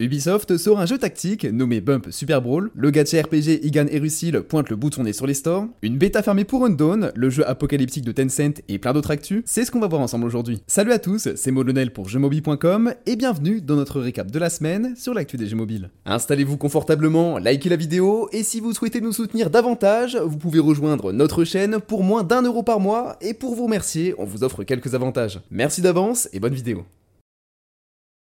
Ubisoft sort un jeu tactique nommé Bump Super Brawl, le gacha RPG Igan Erusil pointe le bout de nez sur les stores, une bêta fermée pour Undawn, le jeu apocalyptique de Tencent et plein d'autres actus, c'est ce qu'on va voir ensemble aujourd'hui. Salut à tous, c'est Molonel pour jeuxmobile.com et bienvenue dans notre récap de la semaine sur l'actu des jeux mobiles. Installez-vous confortablement, likez la vidéo et si vous souhaitez nous soutenir davantage, vous pouvez rejoindre notre chaîne pour moins d'un euro par mois et pour vous remercier, on vous offre quelques avantages. Merci d'avance et bonne vidéo.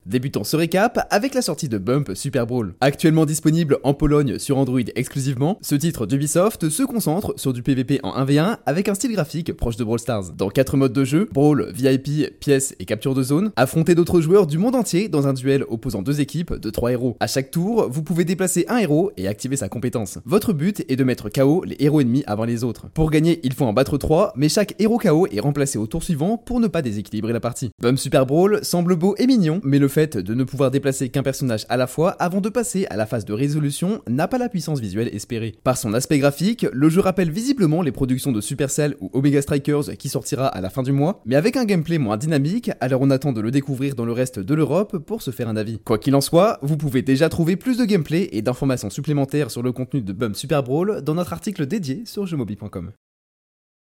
Débutons ce récap avec la sortie de Bump Super Brawl. Actuellement disponible en Pologne sur Android exclusivement, ce titre d'Ubisoft se concentre sur du PvP en 1v1 avec un style graphique proche de Brawl Stars. Dans 4 modes de jeu, Brawl, VIP, pièces et capture de zone, affrontez d'autres joueurs du monde entier dans un duel opposant deux équipes de 3 héros. À chaque tour, vous pouvez déplacer un héros et activer sa compétence. Votre but est de mettre KO les héros ennemis avant les autres. Pour gagner, il faut en battre 3, mais chaque héros KO est remplacé au tour suivant pour ne pas déséquilibrer la partie. Bump Super Brawl semble beau et mignon, mais le fait de ne pouvoir déplacer qu'un personnage à la fois avant de passer à la phase de résolution n'a pas la puissance visuelle espérée. Par son aspect graphique, le jeu rappelle visiblement les productions de Supercell ou Omega Strikers qui sortira à la fin du mois, mais avec un gameplay moins dynamique, alors on attend de le découvrir dans le reste de l'Europe pour se faire un avis. Quoi qu'il en soit, vous pouvez déjà trouver plus de gameplay et d'informations supplémentaires sur le contenu de Bum Super Brawl dans notre article dédié sur jeuxmobile.com.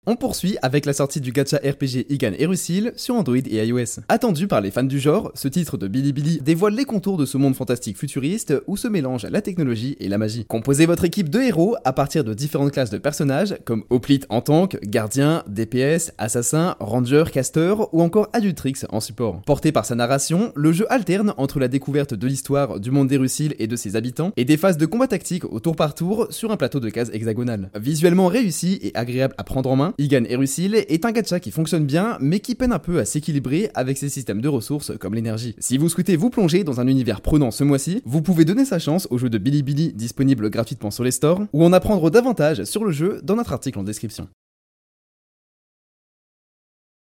On poursuit avec la sortie du gacha RPG Igan Erusil sur Android et iOS. Attendu par les fans du genre, ce titre de Bilibili dévoile les contours de ce monde fantastique futuriste où se mélangent la technologie et la magie. Composez votre équipe de héros à partir de différentes classes de personnages comme Hoplite en tank, gardien, DPS, assassin, ranger, caster ou encore Adultrix en support. Porté par sa narration, le jeu alterne entre la découverte de l'histoire du monde d'Erusil et de ses habitants et des phases de combat tactique au tour par tour sur un plateau de cases hexagonales. Visuellement réussi et agréable à prendre en main, Igan Erusil est un gacha qui fonctionne bien, mais qui peine un peu à s'équilibrer avec ses systèmes de ressources comme l'énergie. Si vous souhaitez vous plonger dans un univers prenant ce mois-ci, vous pouvez donner sa chance au jeu de Bilibili disponible gratuitement sur les stores, ou en apprendre davantage sur le jeu dans notre article en description.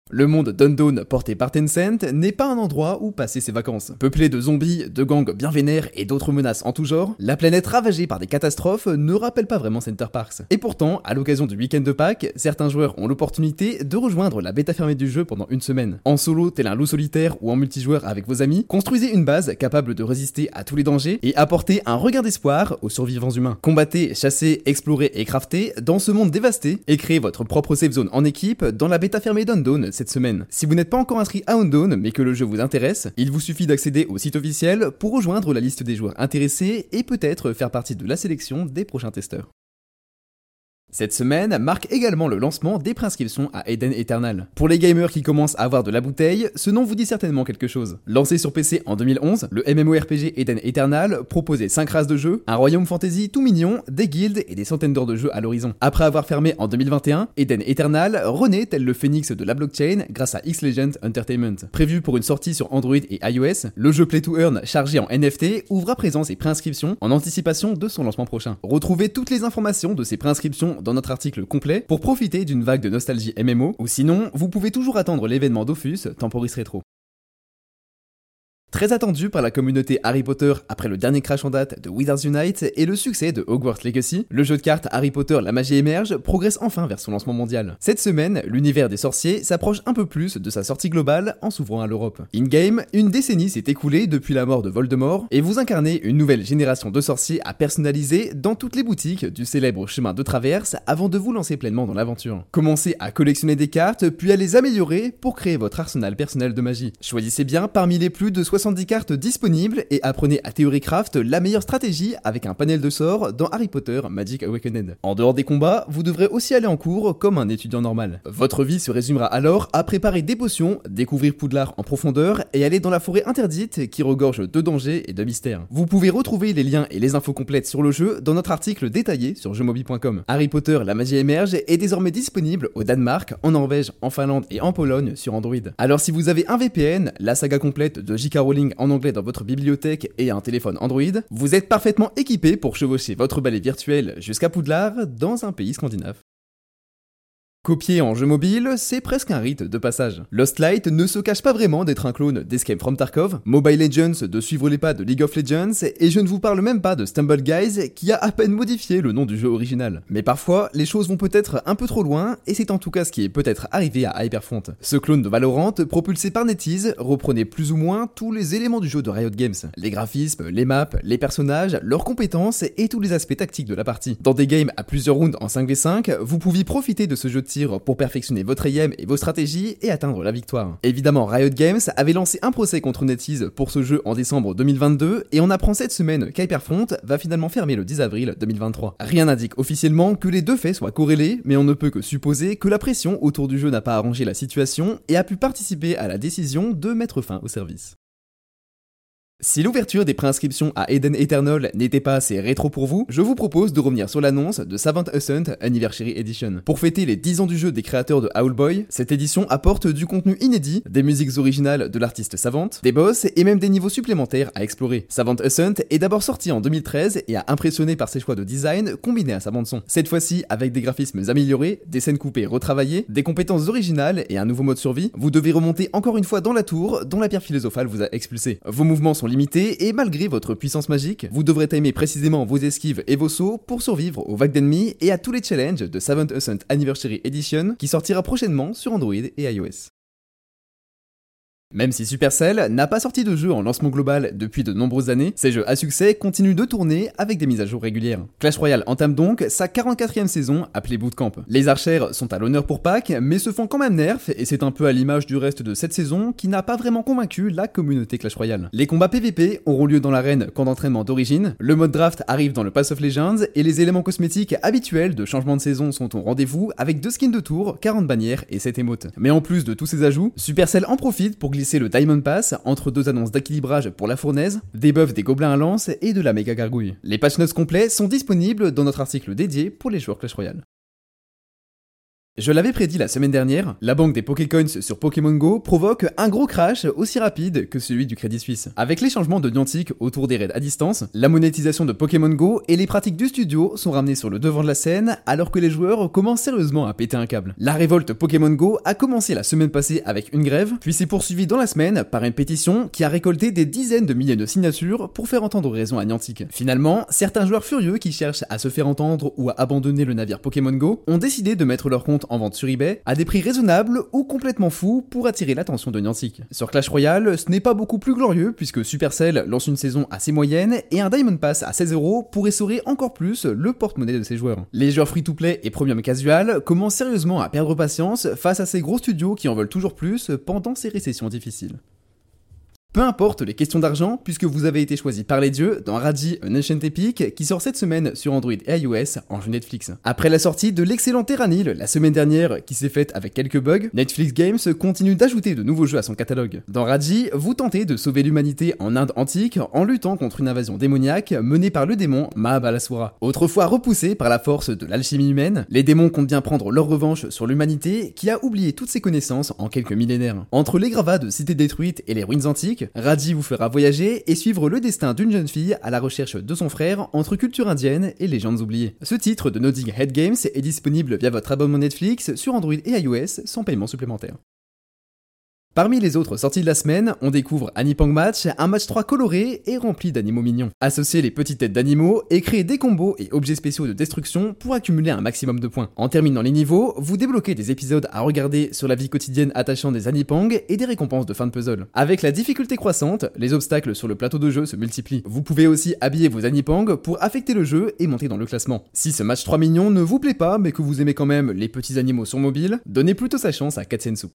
Le monde d'Undawn porté par Tencent n'est pas un endroit où passer ses vacances. Peuplé de zombies, de gangs bien vénères et d'autres menaces en tout genre, la planète ravagée par des catastrophes ne rappelle pas vraiment Center Parks. Et pourtant, à l'occasion du week-end de Pâques, certains joueurs ont l'opportunité de rejoindre la bêta fermée du jeu pendant une semaine. En solo, tel un loup solitaire ou en multijoueur avec vos amis, construisez une base capable de résister à tous les dangers et apporter un regard d'espoir aux survivants humains. Combattez, chassez, explorez et craftez dans ce monde dévasté et créez votre propre safe zone en équipe dans la bêta fermée d'Undawn semaine. Si vous n'êtes pas encore inscrit à Undawn mais que le jeu vous intéresse, il vous suffit d'accéder au site officiel pour rejoindre la liste des joueurs intéressés et peut-être faire partie de la sélection des prochains testeurs. Cette semaine marque également le lancement des préinscriptions à Eden Eternal. Pour les gamers qui commencent à avoir de la bouteille, ce nom vous dit certainement quelque chose. Lancé sur PC en 2011, le MMORPG Eden Eternal proposait 5 races de jeux, un royaume fantasy tout mignon, des guildes et des centaines d'heures de jeux à l'horizon. Après avoir fermé en 2021, Eden Eternal renaît tel le phénix de la blockchain grâce à X-Legend Entertainment. Prévu pour une sortie sur Android et iOS, le jeu Play to Earn chargé en NFT ouvre à présent ses préinscriptions en anticipation de son lancement prochain. Retrouvez toutes les informations de ces préinscriptions dans notre article complet pour profiter d'une vague de nostalgie MMO, ou sinon, vous pouvez toujours attendre l'événement Dofus Temporis Retro. Très attendu par la communauté Harry Potter après le dernier crash en date de Wizards Unite et le succès de Hogwarts Legacy, le jeu de cartes Harry Potter La magie émerge progresse enfin vers son lancement mondial. Cette semaine, l'univers des sorciers s'approche un peu plus de sa sortie globale en s'ouvrant à l'Europe. In-game, une décennie s'est écoulée depuis la mort de Voldemort et vous incarnez une nouvelle génération de sorciers à personnaliser dans toutes les boutiques du célèbre chemin de traverse avant de vous lancer pleinement dans l'aventure. Commencez à collectionner des cartes puis à les améliorer pour créer votre arsenal personnel de magie. Choisissez bien parmi les plus de 70 cartes disponibles et apprenez à Theorycraft la meilleure stratégie avec un panel de sorts dans Harry Potter Magic Awakened. En dehors des combats, vous devrez aussi aller en cours comme un étudiant normal. Votre vie se résumera alors à préparer des potions, découvrir Poudlard en profondeur et aller dans la forêt interdite qui regorge de dangers et de mystères. Vous pouvez retrouver les liens et les infos complètes sur le jeu dans notre article détaillé sur jeuxmobile.com. Harry Potter La magie émerge est désormais disponible au Danemark, en Norvège, en Finlande et en Pologne sur Android. Alors si vous avez un VPN, la saga complète de J.K. En anglais dans votre bibliothèque et un téléphone Android, vous êtes parfaitement équipé pour chevaucher votre balai virtuel jusqu'à Poudlard dans un pays scandinave. Copié en jeu mobile, c'est presque un rite de passage. Lost Light ne se cache pas vraiment d'être un clone d'Escape from Tarkov, Mobile Legends de suivre les pas de League of Legends, et je ne vous parle même pas de Stumble Guys qui a à peine modifié le nom du jeu original. Mais parfois, les choses vont peut-être un peu trop loin, et c'est en tout cas ce qui est peut-être arrivé à Hyperfront. Ce clone de Valorant, propulsé par NetEase, reprenait plus ou moins tous les éléments du jeu de Riot Games. Les graphismes, les maps, les personnages, leurs compétences et tous les aspects tactiques de la partie. Dans des games à plusieurs rounds en 5v5, vous pouviez profiter de ce jeu de pour perfectionner votre aim et vos stratégies et atteindre la victoire. Évidemment, Riot Games avait lancé un procès contre NetEase pour ce jeu en décembre 2022 et on apprend cette semaine qu'Hyperfront va finalement fermer le 10 avril 2023. Rien n'indique officiellement que les deux faits soient corrélés, mais on ne peut que supposer que la pression autour du jeu n'a pas arrangé la situation et a pu participer à la décision de mettre fin au service. Si l'ouverture des préinscriptions à Eden Eternal n'était pas assez rétro pour vous, je vous propose de revenir sur l'annonce de Savant Ascent Anniversary Edition. Pour fêter les 10 ans du jeu des créateurs de Owlboy, cette édition apporte du contenu inédit, des musiques originales de l'artiste Savant, des boss et même des niveaux supplémentaires à explorer. Savant Ascent est d'abord sorti en 2013 et a impressionné par ses choix de design combinés à sa bande son. Cette fois-ci, avec des graphismes améliorés, des scènes coupées retravaillées, des compétences originales et un nouveau mode survie, vous devez remonter encore une fois dans la tour dont la pierre philosophale vous a expulsé. Vos mouvements sont limité et malgré votre puissance magique, vous devrez timer précisément vos esquives et vos sauts pour survivre aux vagues d'ennemis et à tous les challenges de Seventh Ascent Anniversary Edition qui sortira prochainement sur Android et iOS. Même si Supercell n'a pas sorti de jeu en lancement global depuis de nombreuses années, ses jeux à succès continuent de tourner avec des mises à jour régulières. Clash Royale entame donc sa 44e saison appelée Bootcamp. Les archères sont à l'honneur pour Pâques, mais se font quand même nerf et c'est un peu à l'image du reste de cette saison qui n'a pas vraiment convaincu la communauté Clash Royale. Les combats PVP auront lieu dans l'arène camp d'entraînement d'origine, le mode draft arrive dans le Pass of Legends et les éléments cosmétiques habituels de changement de saison sont au rendez-vous avec deux skins de tour, 40 bannières et 7 émotes. Mais en plus de tous ces ajouts, Supercell en profite pour glisser le Diamond Pass entre deux annonces d'équilibrage pour la fournaise, des buffs des gobelins à lance et de la méga gargouille. Les patch notes complets sont disponibles dans notre article dédié pour les joueurs Clash Royale. Je l'avais prédit la semaine dernière, la banque des Pokécoins sur Pokémon Go provoque un gros crash aussi rapide que celui du Crédit Suisse. Avec les changements de Niantic autour des raids à distance, la monétisation de Pokémon Go et les pratiques du studio sont ramenées sur le devant de la scène alors que les joueurs commencent sérieusement à péter un câble. La révolte Pokémon Go a commencé la semaine passée avec une grève, puis s'est poursuivie dans la semaine par une pétition qui a récolté des dizaines de milliers de signatures pour faire entendre raison à Niantic. Finalement, certains joueurs furieux qui cherchent à se faire entendre ou à abandonner le navire Pokémon Go ont décidé de mettre leur compte en vente sur eBay à des prix raisonnables ou complètement fous pour attirer l'attention de Niantic. Sur Clash Royale, ce n'est pas beaucoup plus glorieux puisque Supercell lance une saison assez moyenne et un Diamond Pass à 16 euros pour essorer encore plus le porte-monnaie de ses joueurs. Les joueurs free-to-play et premium casual commencent sérieusement à perdre patience face à ces gros studios qui en veulent toujours plus pendant ces récessions difficiles. Peu importe les questions d'argent, puisque vous avez été choisi par les dieux dans Raji An Ancient Epic, qui sort cette semaine sur Android et iOS en jeu Netflix. Après la sortie de l'excellent Terranil la semaine dernière, qui s'est faite avec quelques bugs, Netflix Games continue d'ajouter de nouveaux jeux à son catalogue. Dans Raji, vous tentez de sauver l'humanité en Inde antique en luttant contre une invasion démoniaque menée par le démon Mahabalaswara. Autrefois repoussé par la force de l'alchimie humaine, les démons comptent bien prendre leur revanche sur l'humanité qui a oublié toutes ses connaissances en quelques millénaires. Entre les gravats de cités détruites et les ruines antiques, Radji vous fera voyager et suivre le destin d'une jeune fille à la recherche de son frère entre culture indienne et légendes oubliées. Ce titre de Nodding Head Games est disponible via votre abonnement Netflix sur Android et iOS sans paiement supplémentaire. Parmi les autres sorties de la semaine, on découvre Anipang Match, un match 3 coloré et rempli d'animaux mignons. Associer les petites têtes d'animaux et créer des combos et objets spéciaux de destruction pour accumuler un maximum de points. En terminant les niveaux, vous débloquez des épisodes à regarder sur la vie quotidienne attachant des Anipang et des récompenses de fin de puzzle. Avec la difficulté croissante, les obstacles sur le plateau de jeu se multiplient. Vous pouvez aussi habiller vos Anipang pour affecter le jeu et monter dans le classement. Si ce match 3 mignon ne vous plaît pas mais que vous aimez quand même les petits animaux sur mobile, donnez plutôt sa chance à Katsensu.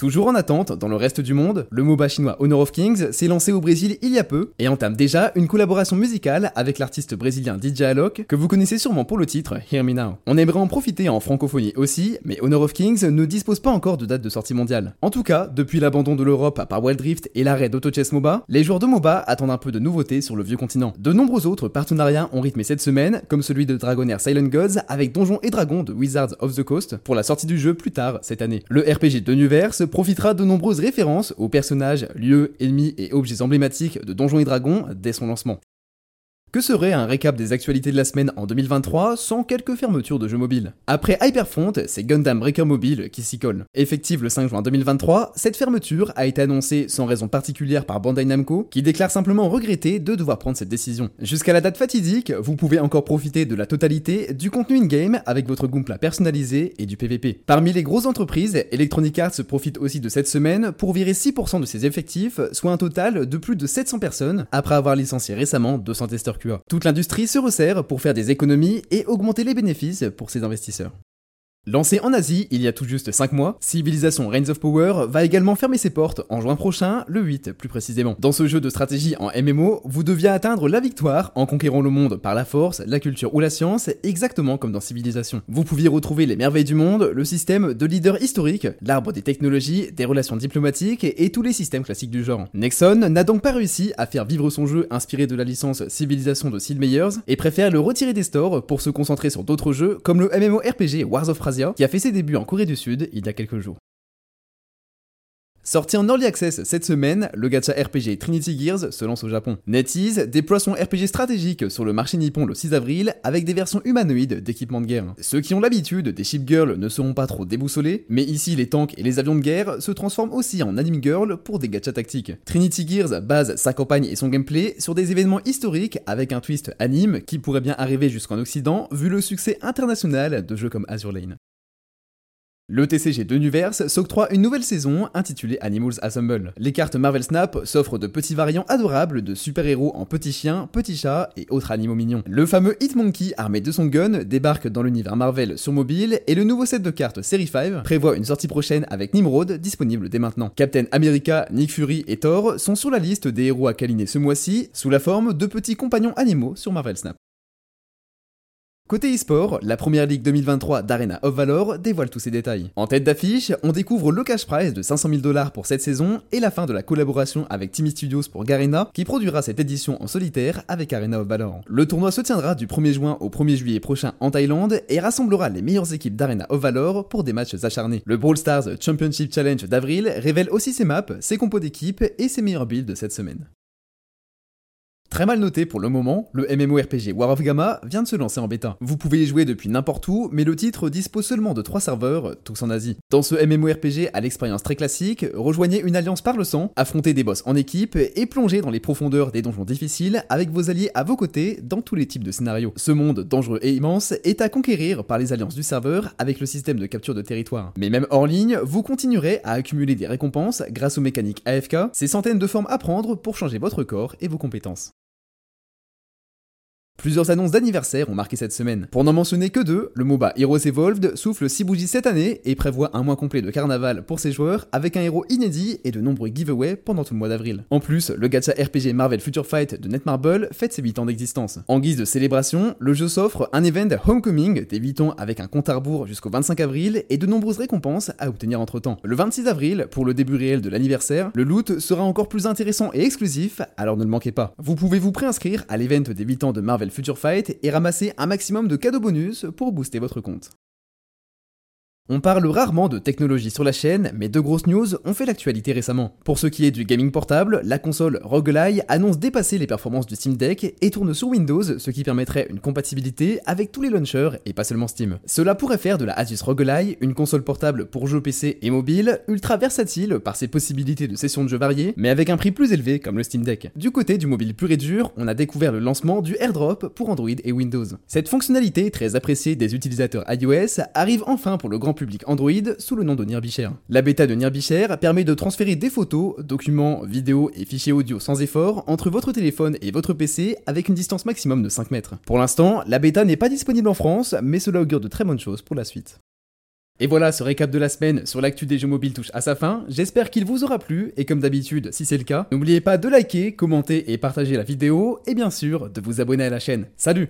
Toujours en attente, dans le reste du monde, le MOBA chinois Honor of Kings s'est lancé au Brésil il y a peu et entame déjà une collaboration musicale avec l'artiste brésilien DJ Alok que vous connaissez sûrement pour le titre Hear Me Now. On aimerait en profiter en francophonie aussi, mais Honor of Kings ne dispose pas encore de date de sortie mondiale. En tout cas, depuis l'abandon de l'Europe par Wild Rift et l'arrêt d'AutoChess MOBA, les joueurs de MOBA attendent un peu de nouveautés sur le vieux continent. De nombreux autres partenariats ont rythmé cette semaine, comme celui de Dragonair Silent Gods avec Donjons et Dragons de Wizards of the Coast pour la sortie du jeu plus tard cette année. Le RPG de Nuverse profitera de nombreuses références aux personnages, lieux, ennemis et objets emblématiques de Donjons et Dragons dès son lancement. Que serait un récap des actualités de la semaine en 2023 sans quelques fermetures de jeux mobiles? Après Hyperfront, c'est Gundam Breaker Mobile qui s'y colle. Effective le 5 juin 2023, cette fermeture a été annoncée sans raison particulière par Bandai Namco, qui déclare simplement regretter de devoir prendre cette décision. Jusqu'à la date fatidique, vous pouvez encore profiter de la totalité du contenu in-game avec votre Goompla personnalisé et du PVP. Parmi les grosses entreprises, Electronic Arts profite aussi de cette semaine pour virer 6% de ses effectifs, soit un total de plus de 700 personnes, après avoir licencié récemment 200 testeurs toute l'industrie se resserre pour faire des économies et augmenter les bénéfices pour ses investisseurs. Lancé en Asie il y a tout juste 5 mois, Civilization Reigns of Power va également fermer ses portes en juin prochain, le 8 plus précisément. Dans ce jeu de stratégie en MMO, vous deviez atteindre la victoire en conquérant le monde par la force, la culture ou la science, exactement comme dans Civilization. Vous pouviez retrouver les merveilles du monde, le système de leader historique, l'arbre des technologies, des relations diplomatiques et, tous les systèmes classiques du genre. Nexon n'a donc pas réussi à faire vivre son jeu inspiré de la licence Civilization de Sid Meier's et préfère le retirer des stores pour se concentrer sur d'autres jeux comme le MMORPG Wars of qui a fait ses débuts en Corée du Sud il y a quelques jours. Sorti en Early Access cette semaine, le gacha RPG Trinity Gears se lance au Japon. NetEase déploie son RPG stratégique sur le marché nippon le 6 avril avec des versions humanoïdes d'équipements de guerre. Ceux qui ont l'habitude des ship girls ne seront pas trop déboussolés, mais ici les tanks et les avions de guerre se transforment aussi en anime girl pour des gachas tactiques. Trinity Gears base sa campagne et son gameplay sur des événements historiques avec un twist anime qui pourrait bien arriver jusqu'en Occident vu le succès international de jeux comme Azure Lane. Le TCG de Nuverse s'octroie une nouvelle saison intitulée Animals Assemble. Les cartes Marvel Snap s'offrent de petits variants adorables de super-héros en petits chiens, petits chats et autres animaux mignons. Le fameux Hitmonkey armé de son gun débarque dans l'univers Marvel sur mobile et le nouveau set de cartes Série 5 prévoit une sortie prochaine avec Nimrod disponible dès maintenant. Captain America, Nick Fury et Thor sont sur la liste des héros à câliner ce mois-ci sous la forme de petits compagnons animaux sur Marvel Snap. Côté e-sport, la première ligue 2023 d'Arena of Valor dévoile tous ses détails. En tête d'affiche, on découvre le cash prize de 500 000 dollars pour cette saison et la fin de la collaboration avec Timmy Studios pour Garena qui produira cette édition en solitaire avec Arena of Valor. Le tournoi se tiendra du 1er juin au 1er juillet prochain en Thaïlande et rassemblera les meilleures équipes d'Arena of Valor pour des matchs acharnés. Le Brawl Stars Championship Challenge d'avril révèle aussi ses maps, ses compos d'équipe et ses meilleurs builds de cette semaine. Très mal noté pour le moment, le MMORPG War of Gamma vient de se lancer en bêta. Vous pouvez y jouer depuis n'importe où, mais le titre dispose seulement de 3 serveurs, tous en Asie. Dans ce MMORPG à l'expérience très classique, rejoignez une alliance par le sang, affrontez des boss en équipe et plongez dans les profondeurs des donjons difficiles avec vos alliés à vos côtés dans tous les types de scénarios. Ce monde dangereux et immense est à conquérir par les alliances du serveur avec le système de capture de territoire. Mais même hors ligne, vous continuerez à accumuler des récompenses grâce aux mécaniques AFK, ces centaines de formes à prendre pour changer votre corps et vos compétences. Plusieurs annonces d'anniversaire ont marqué cette semaine. Pour n'en mentionner que deux, le MOBA Heroes Evolved souffle 6 bougies cette année et prévoit un mois complet de carnaval pour ses joueurs avec un héros inédit et de nombreux giveaways pendant tout le mois d'avril. En plus, le gacha RPG Marvel Future Fight de Netmarble fête ses 8 ans d'existence. En guise de célébration, le jeu s'offre un event Homecoming des 8 ans avec un compte à rebours jusqu'au 25 avril et de nombreuses récompenses à obtenir entre temps. Le 26 avril, pour le début réel de l'anniversaire, le loot sera encore plus intéressant et exclusif, alors ne le manquez pas. Vous pouvez vous préinscrire à l'event des 8 ans de Marvel Future Fight et ramasser un maximum de cadeaux bonus pour booster votre compte. On parle rarement de technologie sur la chaîne, mais deux grosses news ont fait l'actualité récemment. Pour ce qui est du gaming portable, la console ROG Ally annonce dépasser les performances du Steam Deck et tourne sur Windows, ce qui permettrait une compatibilité avec tous les launchers et pas seulement Steam. Cela pourrait faire de la Asus ROG Ally une console portable pour jeux PC et mobile, ultra versatile par ses possibilités de sessions de jeux variées, mais avec un prix plus élevé comme le Steam Deck. Du côté du mobile pur et dur, on a découvert le lancement du AirDrop pour Android et Windows. Cette fonctionnalité très appréciée des utilisateurs iOS arrive enfin pour le grand Android sous le nom de NearBishare. La bêta de NearBishare permet de transférer des photos, documents, vidéos et fichiers audio sans effort entre votre téléphone et votre PC avec une distance maximum de 5 mètres. Pour l'instant, la bêta n'est pas disponible en France, mais cela augure de très bonnes choses pour la suite. Et voilà, ce récap de la semaine sur l'actu des jeux mobiles touche à sa fin. J'espère qu'il vous aura plu, et comme d'habitude, si c'est le cas, n'oubliez pas de liker, commenter et partager la vidéo, et bien sûr, de vous abonner à la chaîne. Salut